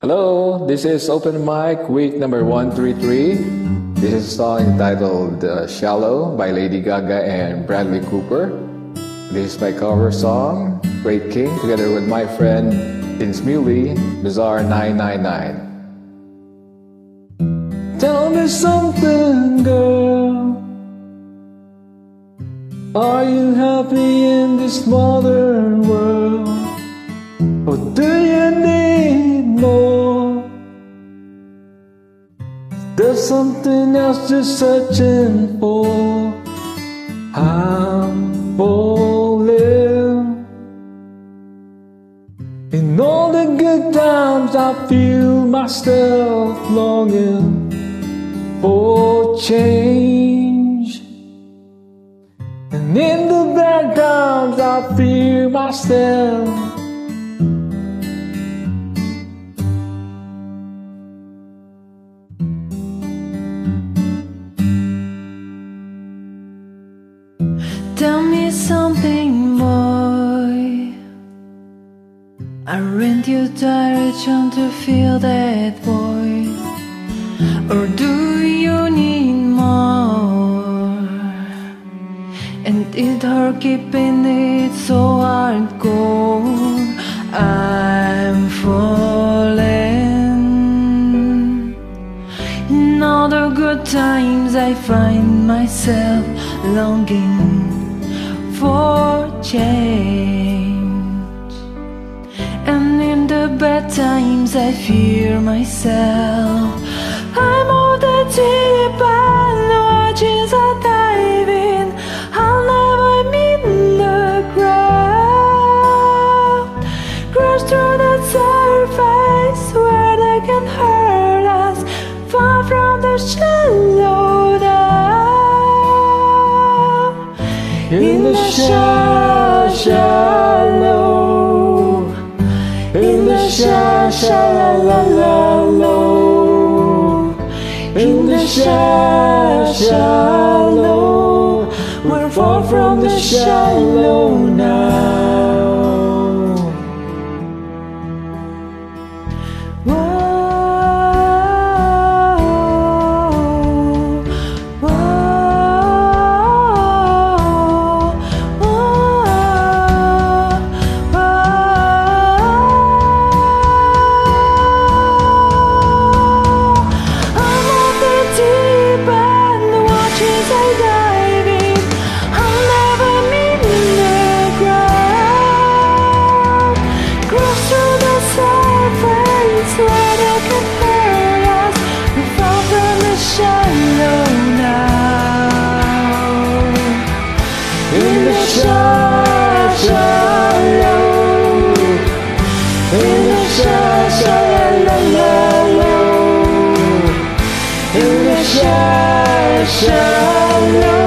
Hello, this is Open Mic week number 133. This is a song entitled uh, Shallow by Lady Gaga and Bradley Cooper. This is my cover song, Great King, together with my friend in Smule, Bizarre 999. Tell me something, girl. Are you happy in this modern world? There's something else you're searching for. I'm falling. In all the good times, I feel myself longing for change. And in the bad times I fear myself something, boy Aren't you tired trying to feel that void? Or do you need more? And it hurt keeping it so hardcore I'm falling In all the good times I find myself longing for change. And in the bad times I fear myself. I'm all the deep and watches dive in. I'll never meet the ground. Crash through the surface where they can hurt us. Far from the shallow The sha- shallow In the sha- shallow We're far from the shallow now shallow In the sha- shallow